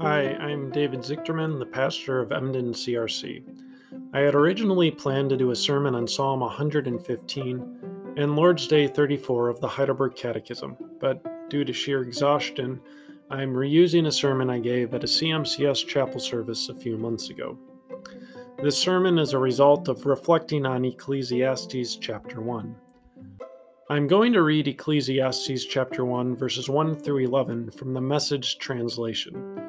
Hi, I'm David Zichterman, the pastor of Emden CRC. I had originally planned to do a sermon on Psalm 115 and Lord's Day 34 of the Heidelberg Catechism, but due to sheer exhaustion, I'm reusing a sermon I gave at a CMCS chapel service a few months ago. This sermon is a result of reflecting on Ecclesiastes chapter 1. I'm going to read Ecclesiastes chapter 1, verses 1 through 11 from the Message translation.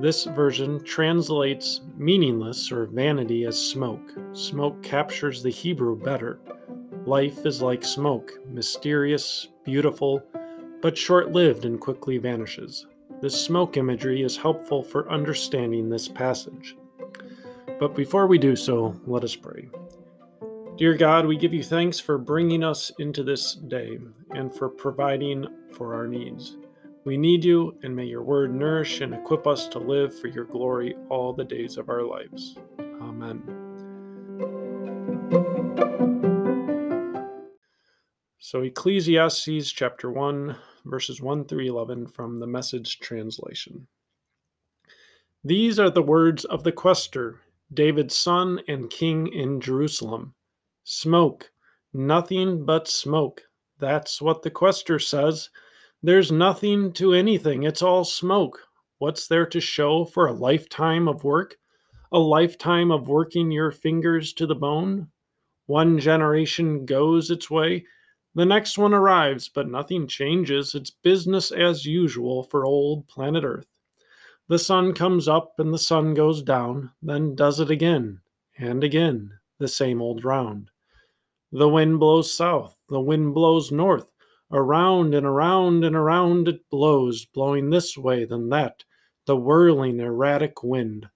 This version translates meaningless or vanity as smoke. Smoke captures the Hebrew better. Life is like smoke, mysterious, beautiful, but short lived and quickly vanishes. This smoke imagery is helpful for understanding this passage. But before we do so, let us pray. Dear God, we give you thanks for bringing us into this day and for providing for our needs. We need you, and may your word nourish and equip us to live for your glory all the days of our lives. Amen. So, Ecclesiastes chapter 1, verses 1 through 11 from the Message translation. These are the words of the quester, David's son and king in Jerusalem. Smoke, nothing but smoke. That's what the quester says. There's nothing to anything, it's all smoke. What's there to show for a lifetime of work? A lifetime of working your fingers to the bone? One generation goes its way, the next one arrives, but nothing changes. It's business as usual for old planet Earth. The sun comes up and the sun goes down, then does it again and again, the same old round. The wind blows south, the wind blows north, around and around and around it blows, blowing this way, then that, the whirling, erratic wind.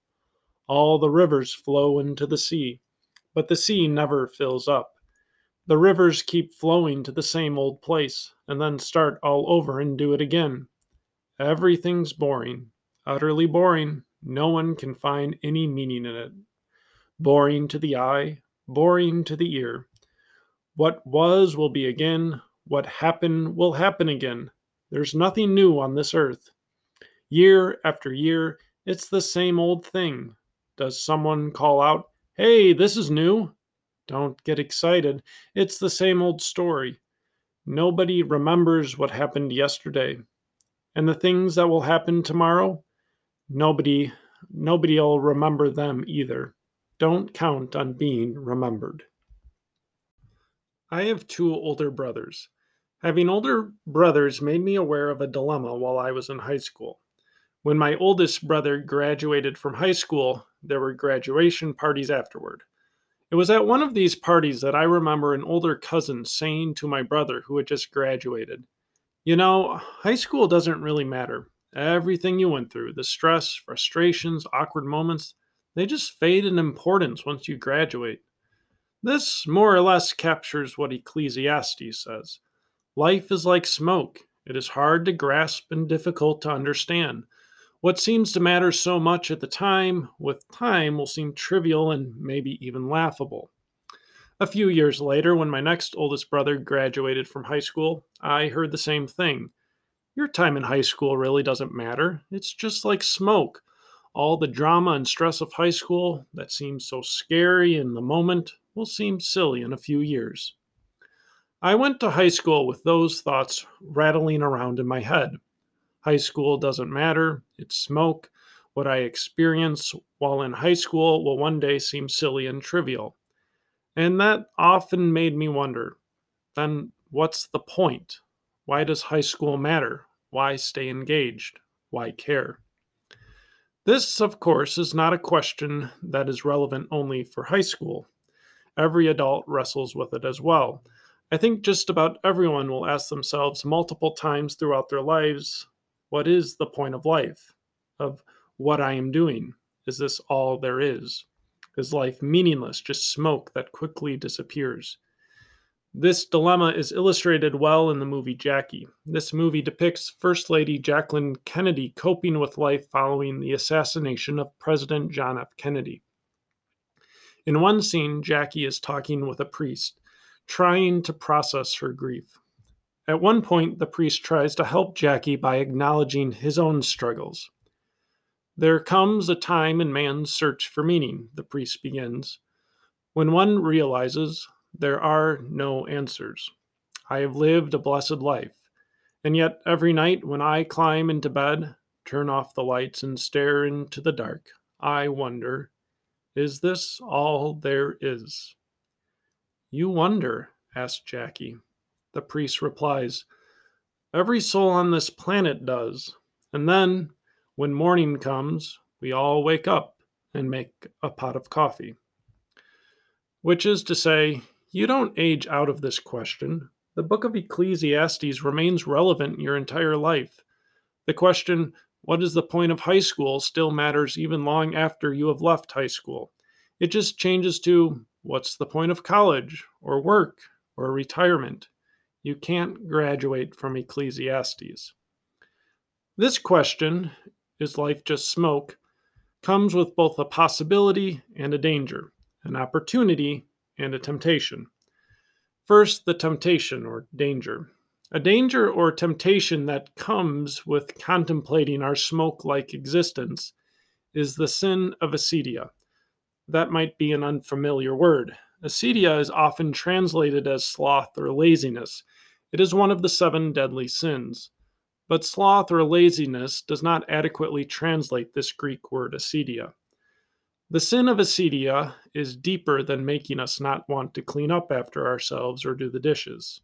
All the rivers flow into the sea, but the sea never fills up. The rivers keep flowing to the same old place and then start all over and do it again. Everything's boring, utterly boring. No one can find any meaning in it. Boring to the eye, boring to the ear. What was will be again. What happened will happen again. There's nothing new on this earth. Year after year, it's the same old thing. Does someone call out, Hey, this is new? Don't get excited. It's the same old story. Nobody remembers what happened yesterday. And the things that will happen tomorrow, nobody nobody'll remember them either. Don't count on being remembered. I have two older brothers. Having older brothers made me aware of a dilemma while I was in high school. When my oldest brother graduated from high school, there were graduation parties afterward. It was at one of these parties that I remember an older cousin saying to my brother who had just graduated, You know, high school doesn't really matter. Everything you went through, the stress, frustrations, awkward moments, they just fade in importance once you graduate. This more or less captures what Ecclesiastes says. Life is like smoke. It is hard to grasp and difficult to understand. What seems to matter so much at the time, with time, will seem trivial and maybe even laughable. A few years later, when my next oldest brother graduated from high school, I heard the same thing. Your time in high school really doesn't matter. It's just like smoke. All the drama and stress of high school that seems so scary in the moment will seem silly in a few years. I went to high school with those thoughts rattling around in my head. High school doesn't matter, it's smoke. What I experience while in high school will one day seem silly and trivial. And that often made me wonder then what's the point? Why does high school matter? Why stay engaged? Why care? This, of course, is not a question that is relevant only for high school. Every adult wrestles with it as well. I think just about everyone will ask themselves multiple times throughout their lives what is the point of life? Of what I am doing? Is this all there is? Is life meaningless, just smoke that quickly disappears? This dilemma is illustrated well in the movie Jackie. This movie depicts First Lady Jacqueline Kennedy coping with life following the assassination of President John F. Kennedy. In one scene, Jackie is talking with a priest, trying to process her grief. At one point, the priest tries to help Jackie by acknowledging his own struggles. There comes a time in man's search for meaning, the priest begins, when one realizes there are no answers. I have lived a blessed life, and yet every night when I climb into bed, turn off the lights, and stare into the dark, I wonder is this all there is? You wonder, asked Jackie. The priest replies, Every soul on this planet does. And then, when morning comes, we all wake up and make a pot of coffee. Which is to say, you don't age out of this question. The book of Ecclesiastes remains relevant your entire life. The question, what is the point of high school, still matters even long after you have left high school. It just changes to, what's the point of college, or work, or retirement? You can't graduate from Ecclesiastes. This question, is life just smoke, comes with both a possibility and a danger, an opportunity and a temptation. First, the temptation or danger. A danger or temptation that comes with contemplating our smoke like existence is the sin of acedia. That might be an unfamiliar word. Acedia is often translated as sloth or laziness. It is one of the seven deadly sins. But sloth or laziness does not adequately translate this Greek word acedia. The sin of acedia is deeper than making us not want to clean up after ourselves or do the dishes.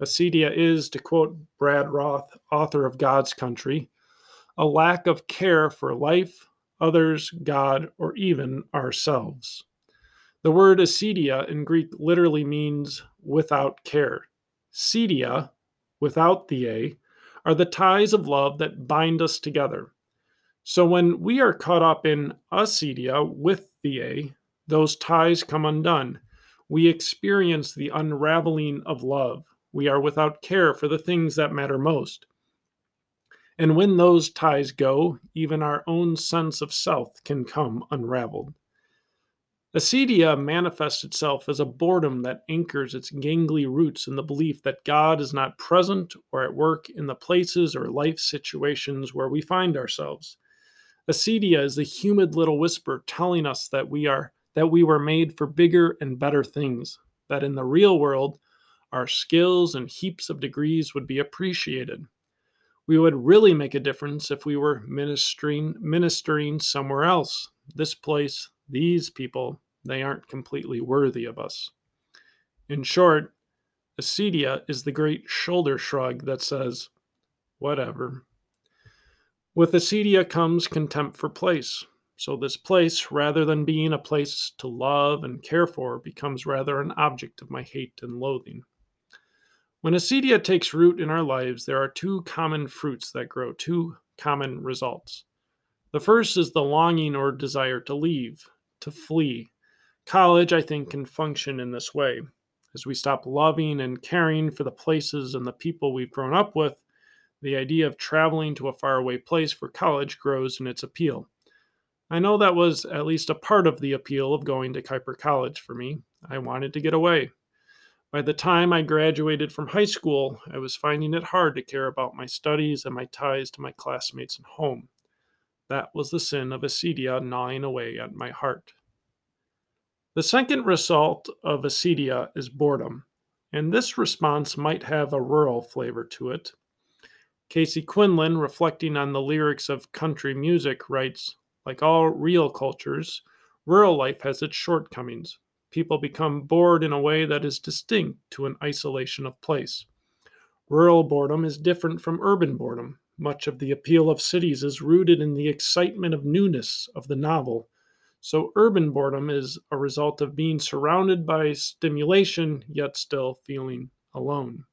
Acedia is, to quote Brad Roth, author of God's Country, a lack of care for life, others, God, or even ourselves. The word acedia in Greek literally means without care. Cedia, without the A, are the ties of love that bind us together. So when we are caught up in acedia with the A, those ties come undone. We experience the unraveling of love. We are without care for the things that matter most. And when those ties go, even our own sense of self can come unraveled. Acedia manifests itself as a boredom that anchors its gangly roots in the belief that God is not present or at work in the places or life situations where we find ourselves. Acedia is the humid little whisper telling us that we are that we were made for bigger and better things, that in the real world our skills and heaps of degrees would be appreciated. We would really make a difference if we were ministering ministering somewhere else. This place, these people, they aren't completely worthy of us. In short, acedia is the great shoulder shrug that says, whatever. With acedia comes contempt for place. So, this place, rather than being a place to love and care for, becomes rather an object of my hate and loathing. When acedia takes root in our lives, there are two common fruits that grow, two common results. The first is the longing or desire to leave, to flee. College, I think, can function in this way. As we stop loving and caring for the places and the people we've grown up with, the idea of traveling to a faraway place for college grows in its appeal. I know that was at least a part of the appeal of going to Kuiper College for me. I wanted to get away. By the time I graduated from high school, I was finding it hard to care about my studies and my ties to my classmates and home. That was the sin of acedia gnawing away at my heart. The second result of acedia is boredom, and this response might have a rural flavor to it. Casey Quinlan, reflecting on the lyrics of country music, writes Like all real cultures, rural life has its shortcomings. People become bored in a way that is distinct to an isolation of place. Rural boredom is different from urban boredom. Much of the appeal of cities is rooted in the excitement of newness of the novel so, urban boredom is a result of being surrounded by stimulation, yet still feeling alone.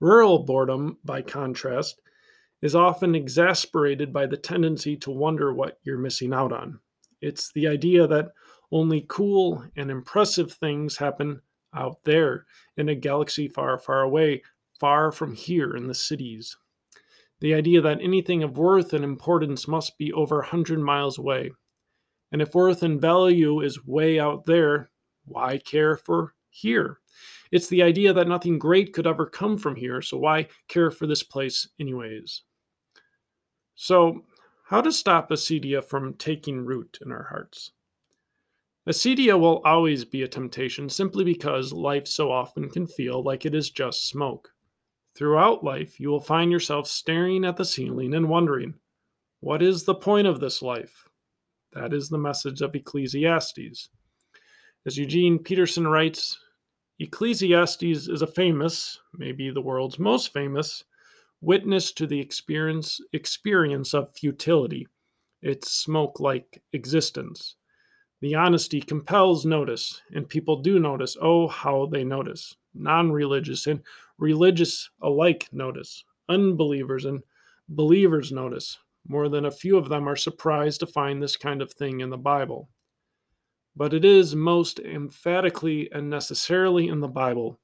Rural boredom, by contrast, is often exasperated by the tendency to wonder what you're missing out on. It's the idea that only cool and impressive things happen out there in a galaxy far, far away, far from here in the cities. The idea that anything of worth and importance must be over a hundred miles away. And if worth and value is way out there, why care for here? It's the idea that nothing great could ever come from here, so why care for this place, anyways? So, how to stop acedia from taking root in our hearts? Acedia will always be a temptation simply because life so often can feel like it is just smoke. Throughout life, you will find yourself staring at the ceiling and wondering, what is the point of this life? That is the message of Ecclesiastes. As Eugene Peterson writes, Ecclesiastes is a famous, maybe the world's most famous, witness to the experience experience of futility, its smoke-like existence. The honesty compels notice, and people do notice. Oh, how they notice. Non religious and religious alike notice. Unbelievers and believers notice. More than a few of them are surprised to find this kind of thing in the Bible. But it is most emphatically and necessarily in the Bible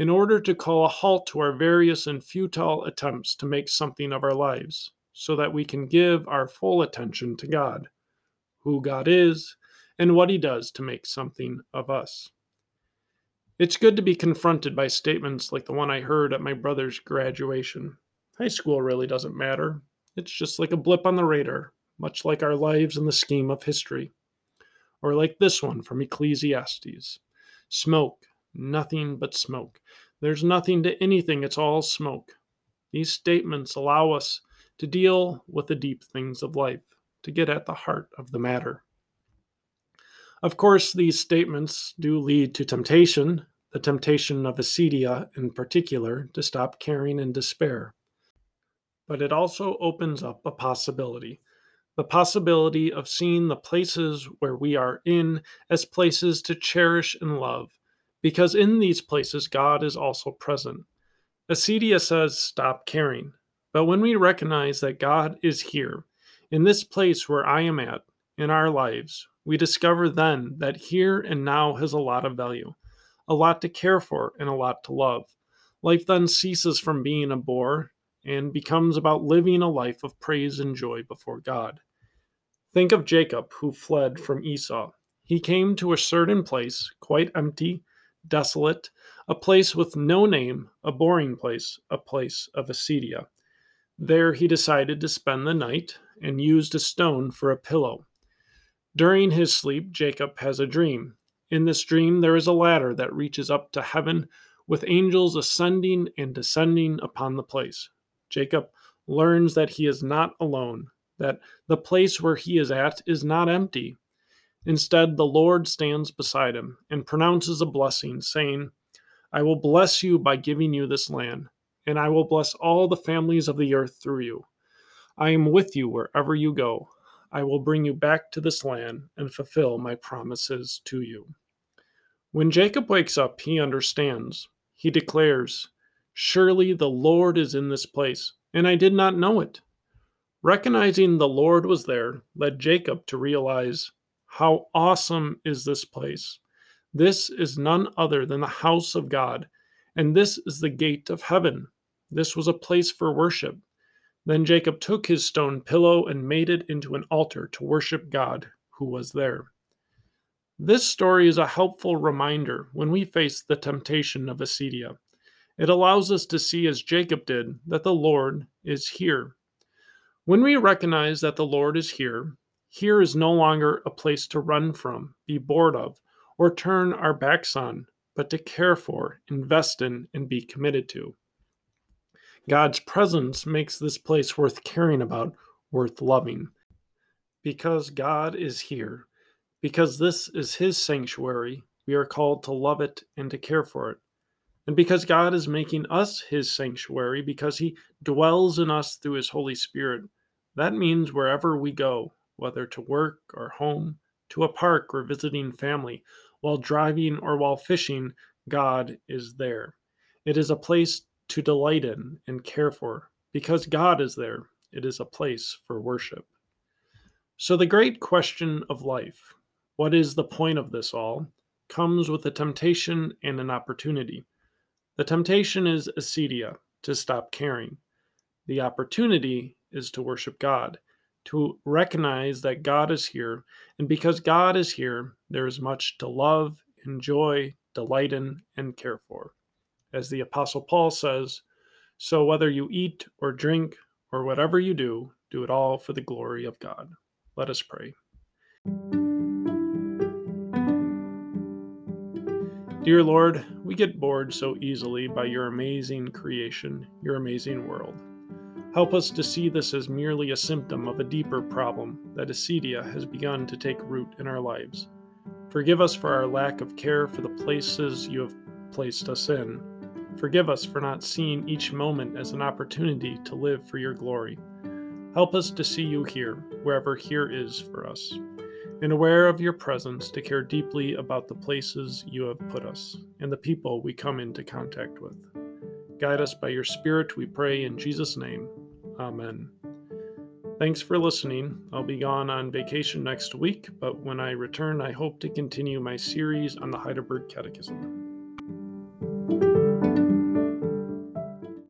in order to call a halt to our various and futile attempts to make something of our lives, so that we can give our full attention to God, who God is, and what He does to make something of us. It's good to be confronted by statements like the one I heard at my brother's graduation. High school really doesn't matter. It's just like a blip on the radar, much like our lives in the scheme of history. Or like this one from Ecclesiastes Smoke, nothing but smoke. There's nothing to anything, it's all smoke. These statements allow us to deal with the deep things of life, to get at the heart of the matter. Of course, these statements do lead to temptation, the temptation of acedia in particular, to stop caring and despair. But it also opens up a possibility the possibility of seeing the places where we are in as places to cherish and love, because in these places God is also present. Acedia says, Stop caring. But when we recognize that God is here, in this place where I am at, in our lives, we discover then that here and now has a lot of value, a lot to care for, and a lot to love. Life then ceases from being a bore and becomes about living a life of praise and joy before God. Think of Jacob, who fled from Esau. He came to a certain place, quite empty, desolate, a place with no name, a boring place, a place of acedia. There he decided to spend the night and used a stone for a pillow. During his sleep, Jacob has a dream. In this dream, there is a ladder that reaches up to heaven with angels ascending and descending upon the place. Jacob learns that he is not alone, that the place where he is at is not empty. Instead, the Lord stands beside him and pronounces a blessing, saying, I will bless you by giving you this land, and I will bless all the families of the earth through you. I am with you wherever you go. I will bring you back to this land and fulfill my promises to you. When Jacob wakes up, he understands. He declares, Surely the Lord is in this place, and I did not know it. Recognizing the Lord was there led Jacob to realize how awesome is this place. This is none other than the house of God, and this is the gate of heaven. This was a place for worship. Then Jacob took his stone pillow and made it into an altar to worship God who was there. This story is a helpful reminder when we face the temptation of acedia. It allows us to see, as Jacob did, that the Lord is here. When we recognize that the Lord is here, here is no longer a place to run from, be bored of, or turn our backs on, but to care for, invest in, and be committed to. God's presence makes this place worth caring about, worth loving. Because God is here, because this is His sanctuary, we are called to love it and to care for it. And because God is making us his sanctuary, because he dwells in us through his Holy Spirit, that means wherever we go, whether to work or home, to a park or visiting family, while driving or while fishing, God is there. It is a place to delight in and care for. Because God is there, it is a place for worship. So, the great question of life what is the point of this all? comes with a temptation and an opportunity. The temptation is acedia, to stop caring. The opportunity is to worship God, to recognize that God is here, and because God is here, there is much to love, enjoy, delight in, and care for. As the Apostle Paul says, so whether you eat or drink or whatever you do, do it all for the glory of God. Let us pray. Dear Lord, we get bored so easily by your amazing creation, your amazing world. Help us to see this as merely a symptom of a deeper problem that acedia has begun to take root in our lives. Forgive us for our lack of care for the places you have placed us in. Forgive us for not seeing each moment as an opportunity to live for your glory. Help us to see you here, wherever here is for us, and aware of your presence to care deeply about the places you have put us and the people we come into contact with. Guide us by your Spirit, we pray in Jesus' name. Amen. Thanks for listening. I'll be gone on vacation next week, but when I return, I hope to continue my series on the Heidelberg Catechism.